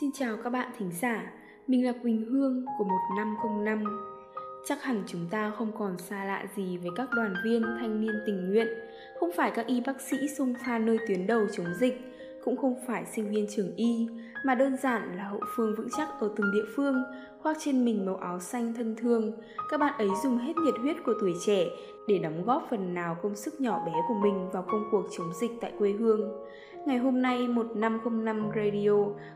Xin chào các bạn thính giả, mình là Quỳnh Hương của 1505. Chắc hẳn chúng ta không còn xa lạ gì với các đoàn viên thanh niên tình nguyện, không phải các y bác sĩ xung pha nơi tuyến đầu chống dịch, cũng không phải sinh viên trường y, mà đơn giản là hậu phương vững chắc ở từng địa phương, khoác trên mình màu áo xanh thân thương. Các bạn ấy dùng hết nhiệt huyết của tuổi trẻ để đóng góp phần nào công sức nhỏ bé của mình vào công cuộc chống dịch tại quê hương. Ngày hôm nay 1505 Radio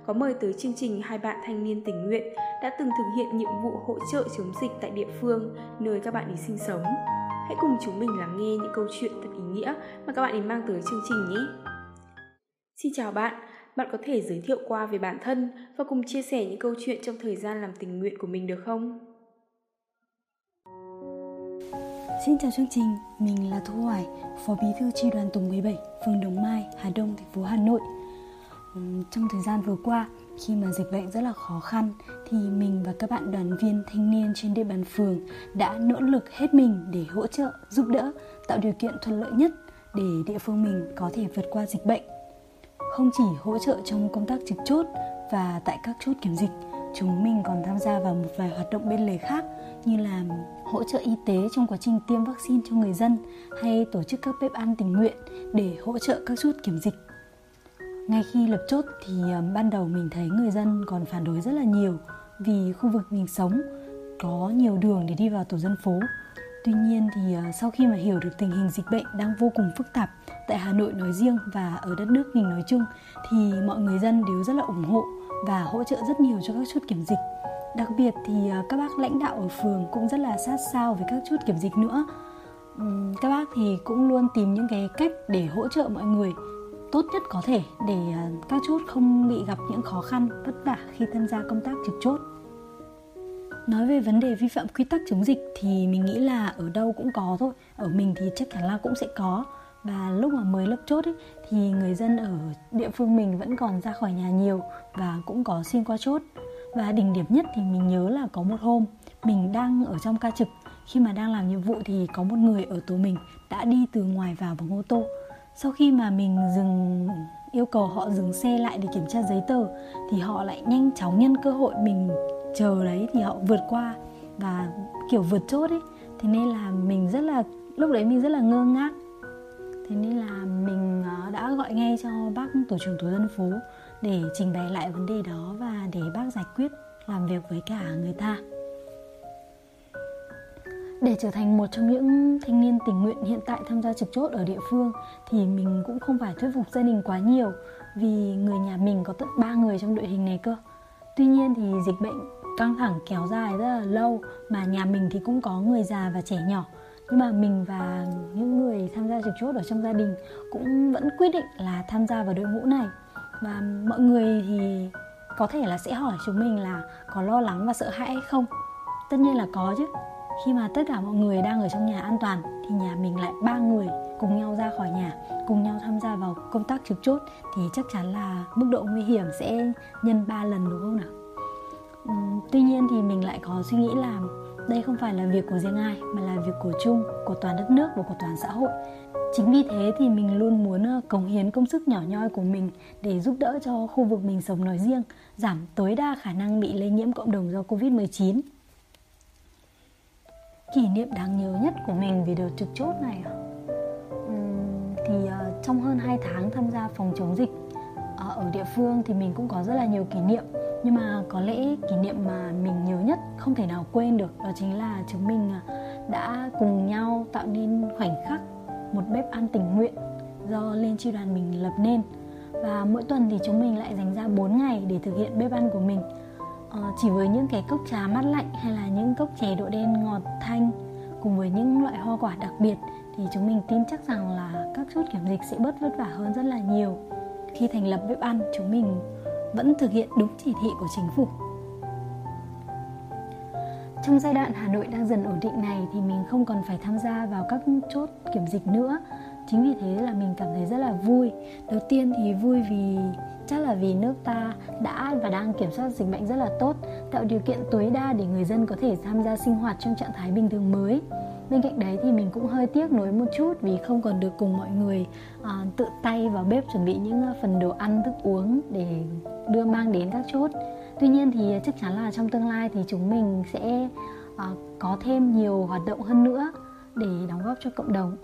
có mời tới chương trình hai bạn thanh niên tình nguyện đã từng thực hiện nhiệm vụ hỗ trợ chống dịch tại địa phương nơi các bạn ấy sinh sống. Hãy cùng chúng mình lắng nghe những câu chuyện thật ý nghĩa mà các bạn ấy mang tới chương trình nhé. Xin chào bạn, bạn có thể giới thiệu qua về bản thân và cùng chia sẻ những câu chuyện trong thời gian làm tình nguyện của mình được không? Xin chào chương trình, mình là Thu Hoài, Phó Bí thư Tri đoàn Tổng 17, phường Đồng Mai, Hà Đông, thành phố Hà Nội. Trong thời gian vừa qua, khi mà dịch bệnh rất là khó khăn thì mình và các bạn đoàn viên thanh niên trên địa bàn phường đã nỗ lực hết mình để hỗ trợ, giúp đỡ, tạo điều kiện thuận lợi nhất để địa phương mình có thể vượt qua dịch bệnh. Không chỉ hỗ trợ trong công tác trực chốt và tại các chốt kiểm dịch, chúng mình còn tham gia vào một vài hoạt động bên lề khác như là hỗ trợ y tế trong quá trình tiêm vaccine cho người dân hay tổ chức các bếp ăn tình nguyện để hỗ trợ các chốt kiểm dịch. Ngay khi lập chốt thì ờ, ban đầu mình thấy người dân còn phản đối rất là nhiều vì khu vực mình sống có nhiều đường để đi vào tổ dân phố. Tuy nhiên thì ờ, sau khi mà hiểu được tình hình dịch bệnh đang vô cùng phức tạp tại Hà Nội nói riêng và ở đất nước mình nói chung, thì mọi người dân đều rất là ủng hộ và hỗ trợ rất nhiều cho các chốt kiểm dịch. Đặc biệt thì ờ, các bác lãnh đạo ở phường cũng rất là sát sao với các chốt kiểm dịch nữa. Các bác thì cũng luôn tìm những cái cách để hỗ trợ mọi người tốt nhất có thể để ờ, các chốt không bị gặp những khó khăn vất vả khi tham gia công tác trực chốt nói về vấn đề vi phạm quy tắc chống dịch thì mình nghĩ là ở đâu cũng có thôi. Ở mình thì chắc chắn là cũng sẽ có. Và lúc mà mới lập chốt ấy, thì người dân ở địa phương mình vẫn còn ra khỏi nhà nhiều và cũng có xin qua chốt. Và đỉnh điểm nhất thì mình nhớ là có một hôm mình đang ở trong ca trực. Khi mà đang làm nhiệm vụ thì có một người ở tổ mình đã đi từ ngoài vào bằng ô tô. Sau khi mà mình dừng yêu cầu họ dừng xe lại để kiểm tra giấy tờ thì họ lại nhanh chóng nhân cơ hội mình chờ đấy thì họ vượt qua và, kiểu, vượt chốt ấy. Thế nên là mình rất là, lúc đấy mình rất là ngơ ngác. Thế nên là mình ờ, đã gọi ngay cho bác tổ trưởng tổ dân phố để trình bày lại vấn đề đó và để bác giải quyết làm việc với cả người ta. Để trở thành một trong những thanh niên tình nguyện hiện tại tham gia trực chốt ở địa phương thì mình cũng không phải thuyết phục gia đình quá nhiều vì người nhà mình có tận 3 người trong đội hình này cơ. Tuy nhiên thì dịch bệnh căng thẳng kéo dài rất là lâu. Mà nhà mình thì cũng có người già và trẻ nhỏ. Nhưng mà mình và những người tham gia trực chốt ở trong gia đình cũng vẫn quyết định là tham gia vào đội ngũ này. Và mọi người thì có thể là sẽ hỏi chúng mình là có lo lắng và sợ hãi hay không? Tất nhiên là có chứ. Khi mà tất cả mọi người đang ở trong nhà an toàn thì nhà mình lại ba người cùng nhau ra khỏi nhà, cùng nhau tham gia vào công tác trực chốt thì chắc chắn là mức độ nguy hiểm sẽ nhân 3 lần, đúng không nào? Tuy nhiên thì mình lại có suy nghĩ là đây không phải là việc của riêng ai mà là việc của chung của toàn đất nước và của toàn xã hội. Chính vì thế thì mình luôn muốn ờ, cống hiến công sức nhỏ nhoi của mình để giúp đỡ cho khu vực mình sống nói riêng giảm tối đa khả năng bị lây nhiễm cộng đồng do covid 19 kỷ niệm đáng nhớ nhất của mình về đợt trực chốt này à? thì uh, trong hơn 2 tháng tham gia phòng chống dịch uh, ở địa phương thì mình cũng có rất là nhiều kỷ niệm nhưng mà có lẽ kỷ niệm mà mình nhớ nhất không thể nào quên được đó chính là chúng mình à, đã cùng nhau tạo nên khoảnh khắc một bếp ăn tình nguyện do liên tri đoàn mình lập nên. Và mỗi tuần thì chúng mình lại dành ra 4 ngày để thực hiện bếp ăn của mình. Ờ, chỉ với những cái cốc trà mát lạnh hay là những cốc chè độ đen ngọt thanh cùng với những loại hoa quả đặc biệt thì chúng mình tin chắc rằng là các chốt kiểm dịch sẽ bớt vất vả hơn rất là nhiều. Khi thành lập bếp ăn chúng mình vẫn thực hiện đúng chỉ thị của chính phủ. Trong giai đoạn Hà Nội đang dần ổn định này thì mình không còn phải tham gia vào các chốt kiểm dịch nữa. Chính vì thế là mình cảm thấy rất là vui. Đầu tiên thì vui vì, chắc là vì nước ta đã và đang kiểm soát dịch bệnh rất là tốt, tạo điều kiện tối đa để người dân có thể tham gia sinh hoạt trong trạng thái bình thường mới bên cạnh đấy thì mình cũng hơi tiếc nuối một chút vì không còn được cùng mọi người à, tự tay vào bếp chuẩn bị những ờ, phần đồ ăn thức uống để đưa mang đến các chốt. Tuy nhiên thì chắc chắn là trong tương lai thì chúng mình sẽ à, có thêm nhiều hoạt động hơn nữa để đóng góp cho cộng đồng.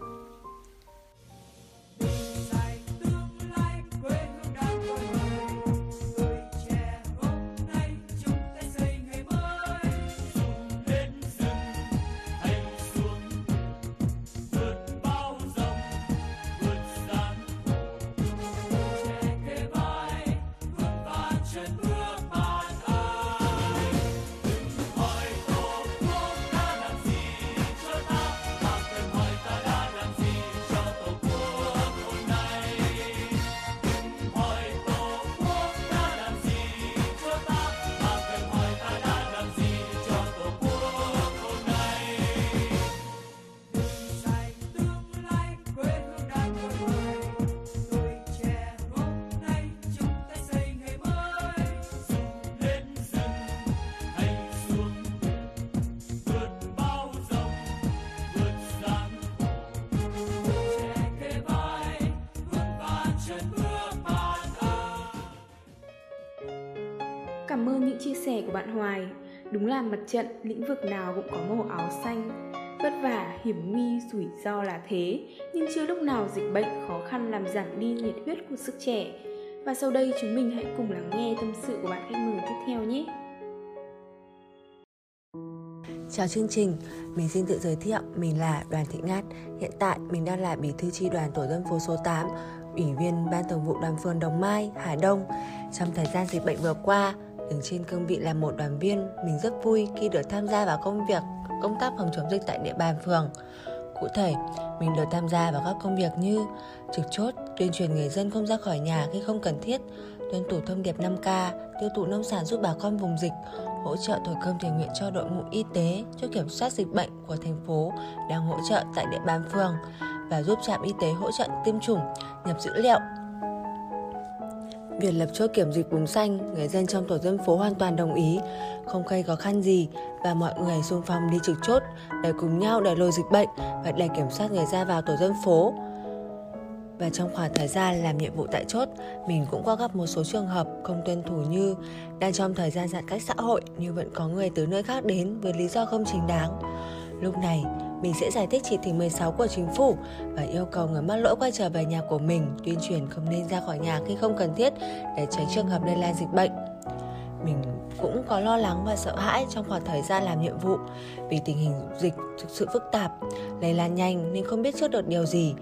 Cảm ơn những chia sẻ của bạn Hoài. Đúng là mặt trận, lĩnh vực nào cũng có màu áo xanh. Vất vả, hiểm nguy, rủi ro là thế, nhưng chưa lúc nào dịch bệnh khó khăn làm giảm đi nhiệt huyết của sức trẻ. Và sau đây chúng mình hãy cùng lắng nghe tâm sự của bạn khách mời tiếp theo nhé. Chào chương trình, mình xin tự giới thiệu, mình là Đoàn Thị Ngát. Hiện tại mình đang là bí thư tri đoàn tổ dân phố số 8, ủy viên ban thường vụ đoàn phường Đồng Mai, Hà Đông. Trong thời gian dịch bệnh vừa qua, đứng trên cương vị là một đoàn viên, mình rất vui khi được tham gia vào công việc công tác phòng chống dịch tại địa bàn phường. Cụ thể, mình được tham gia vào các công việc như trực chốt, tuyên truyền người dân không ra khỏi nhà khi không cần thiết, tuân thủ thông điệp 5K, tiêu thụ nông sản giúp bà con vùng dịch, hỗ trợ thổi cơm tình nguyện cho đội ngũ y tế cho kiểm soát dịch bệnh của thành phố đang hỗ trợ tại địa bàn phường và giúp trạm y tế hỗ trợ tiêm chủng, nhập dữ liệu, Việc lập chốt kiểm dịch vùng xanh, người dân trong tổ dân phố hoàn toàn đồng ý, không gây khó khăn gì và mọi người xung phong đi trực chốt để cùng nhau đẩy lùi dịch bệnh và để kiểm soát người ra vào tổ dân phố. Và trong khoảng thời gian làm nhiệm vụ tại chốt, mình cũng có gặp một số trường hợp không tuân thủ như đang trong thời gian giãn cách xã hội nhưng vẫn có người từ nơi khác đến với lý do không chính đáng. Lúc này, mình sẽ giải thích chỉ thị 16 của chính phủ và yêu cầu người mắc lỗi quay trở về nhà của mình, tuyên truyền không nên ra khỏi nhà khi không cần thiết để tránh trường hợp lây lan dịch bệnh. Mình cũng có lo lắng và sợ hãi trong khoảng thời gian làm nhiệm vụ vì tình hình dịch thực sự phức tạp, lây lan nhanh nên không biết trước được điều gì.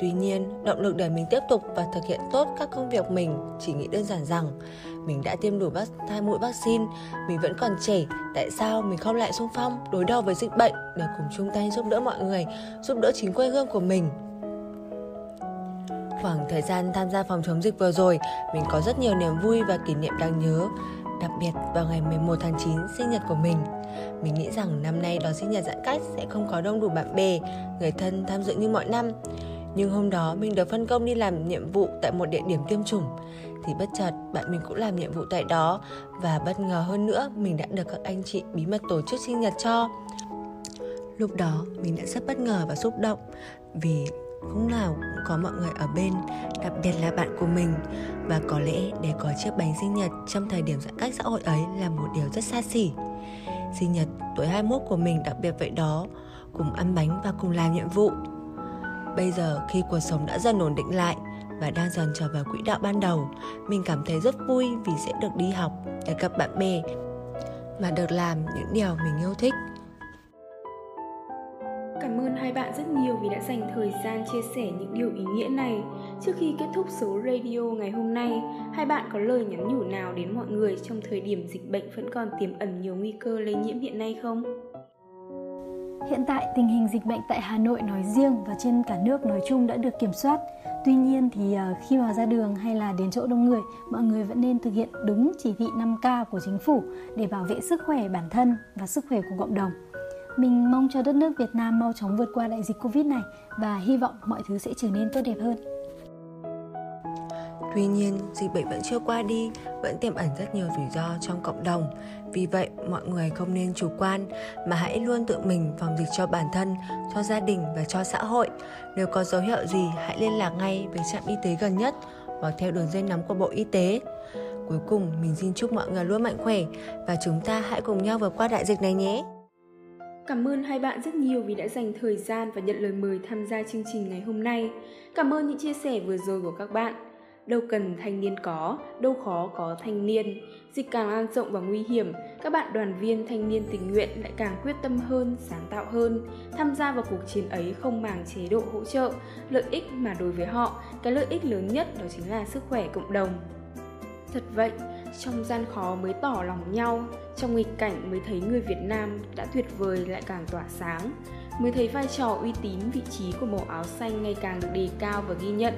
Tuy nhiên, động lực để mình tiếp tục và thực hiện tốt các công việc mình chỉ nghĩ đơn giản rằng mình đã tiêm đủ hai mũi vaccine, mình vẫn còn trẻ, tại sao mình không lại xung phong đối đầu với dịch bệnh để cùng chung tay giúp đỡ mọi người, giúp đỡ chính quê hương của mình. Khoảng thời gian tham gia phòng chống dịch vừa rồi, mình có rất nhiều niềm vui và kỷ niệm đáng nhớ, đặc biệt vào ngày 11 tháng 9 sinh nhật của mình. Mình nghĩ rằng năm nay đón sinh nhật giãn cách sẽ không có đông đủ bạn bè, người thân tham dự như mọi năm. Nhưng hôm đó mình được phân công đi làm nhiệm vụ tại một địa điểm tiêm chủng thì bất chợt bạn mình cũng làm nhiệm vụ tại đó và bất ngờ hơn nữa mình đã được các anh chị bí mật tổ chức sinh nhật cho. Lúc đó mình đã rất bất ngờ và xúc động vì lúc nào cũng có mọi người ở bên, đặc biệt là bạn của mình và có lẽ để có chiếc bánh sinh nhật trong thời điểm giãn cách xã hội ấy là một điều rất xa xỉ. Sinh nhật tuổi 21 của mình đặc biệt vậy đó, cùng ăn bánh và cùng làm nhiệm vụ. Bây giờ khi cuộc sống đã dần ổn định lại, và đang dần trở về quỹ đạo ban đầu. Mình cảm thấy rất vui vì sẽ được đi học, để gặp bạn bè và được làm những điều mình yêu thích. Cảm ơn hai bạn rất nhiều vì đã dành thời gian chia sẻ những điều ý nghĩa này. Trước khi kết thúc số radio ngày hôm nay, hai bạn có lời nhắn nhủ nào đến mọi người trong thời điểm dịch bệnh vẫn còn tiềm ẩn nhiều nguy cơ lây nhiễm hiện nay không? Hiện tại tình hình dịch bệnh tại Hà Nội nói riêng và trên cả nước nói chung đã được kiểm soát. Tuy nhiên thì ờ, khi mà ra đường hay là đến chỗ đông người, mọi người vẫn nên thực hiện đúng chỉ thị 5K của chính phủ để bảo vệ sức khỏe bản thân và sức khỏe của cộng đồng. Mình mong cho đất nước Việt Nam mau chóng vượt qua đại dịch Covid này và hy vọng mọi thứ sẽ trở nên tốt đẹp hơn. Tuy nhiên, dịch bệnh vẫn chưa qua đi, vẫn tiềm ẩn rất nhiều rủi ro trong cộng đồng. Vì vậy, mọi người không nên chủ quan mà hãy luôn tự mình phòng dịch cho bản thân, cho gia đình và cho xã hội. Nếu có dấu hiệu gì, hãy liên lạc ngay với trạm y tế gần nhất hoặc theo đường dây nóng của Bộ Y tế. Cuối cùng, mình xin chúc mọi người luôn mạnh khỏe và chúng ta hãy cùng nhau vượt qua đại dịch này nhé. Cảm ơn hai bạn rất nhiều vì đã dành thời gian và nhận lời mời tham gia chương trình ngày hôm nay. Cảm ơn những chia sẻ vừa rồi của các bạn. Đâu cần thanh niên có, đâu khó có thanh niên. Dịch càng lan rộng và nguy hiểm, các bạn đoàn viên thanh niên tình nguyện lại càng quyết tâm hơn, sáng tạo hơn, tham gia vào cuộc chiến ấy không màng chế độ hỗ trợ, lợi ích mà đối với họ, cái lợi ích lớn nhất đó chính là sức khỏe cộng đồng. Thật vậy, trong gian khó mới tỏ lòng nhau, trong nghịch cảnh mới thấy người Việt Nam đã tuyệt vời lại càng tỏa sáng, mới thấy vai trò uy tín vị trí của màu áo xanh ngày càng được đề cao và ghi nhận.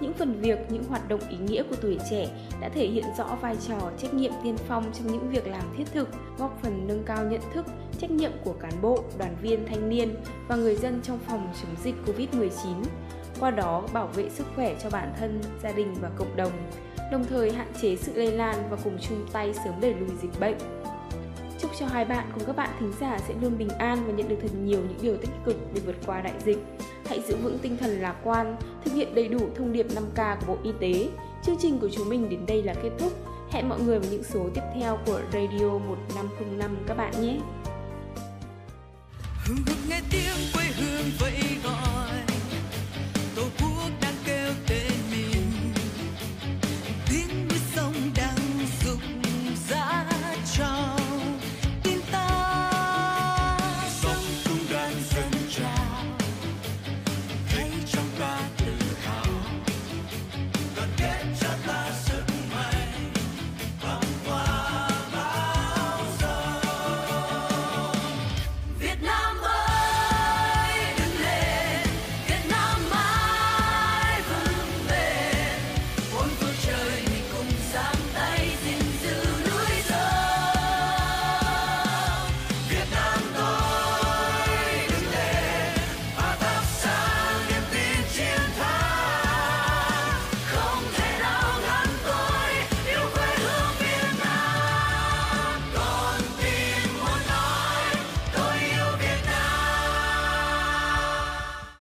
Những phần việc, những hoạt động ý nghĩa của tuổi trẻ đã thể hiện rõ vai trò trách nhiệm tiên phong trong những việc làm thiết thực, góp phần nâng cao nhận thức, trách nhiệm của cán bộ, đoàn viên, thanh niên và người dân trong phòng chống dịch Covid-19. Qua đó bảo vệ sức khỏe cho bản thân, gia đình và cộng đồng đồng thời hạn chế sự lây lan và cùng chung tay sớm đẩy lùi dịch bệnh. Chúc cho hai bạn cùng các bạn thính giả sẽ luôn bình an và nhận được thật nhiều những điều tích cực để vượt qua đại dịch. Hãy giữ vững tinh thần lạc quan, thực hiện đầy đủ thông điệp 5K của Bộ Y tế. Chương trình của chúng mình đến đây là kết thúc. Hẹn mọi người vào những số tiếp theo của Radio 1505 các bạn nhé. Hương nghe tiếng quê hương vậy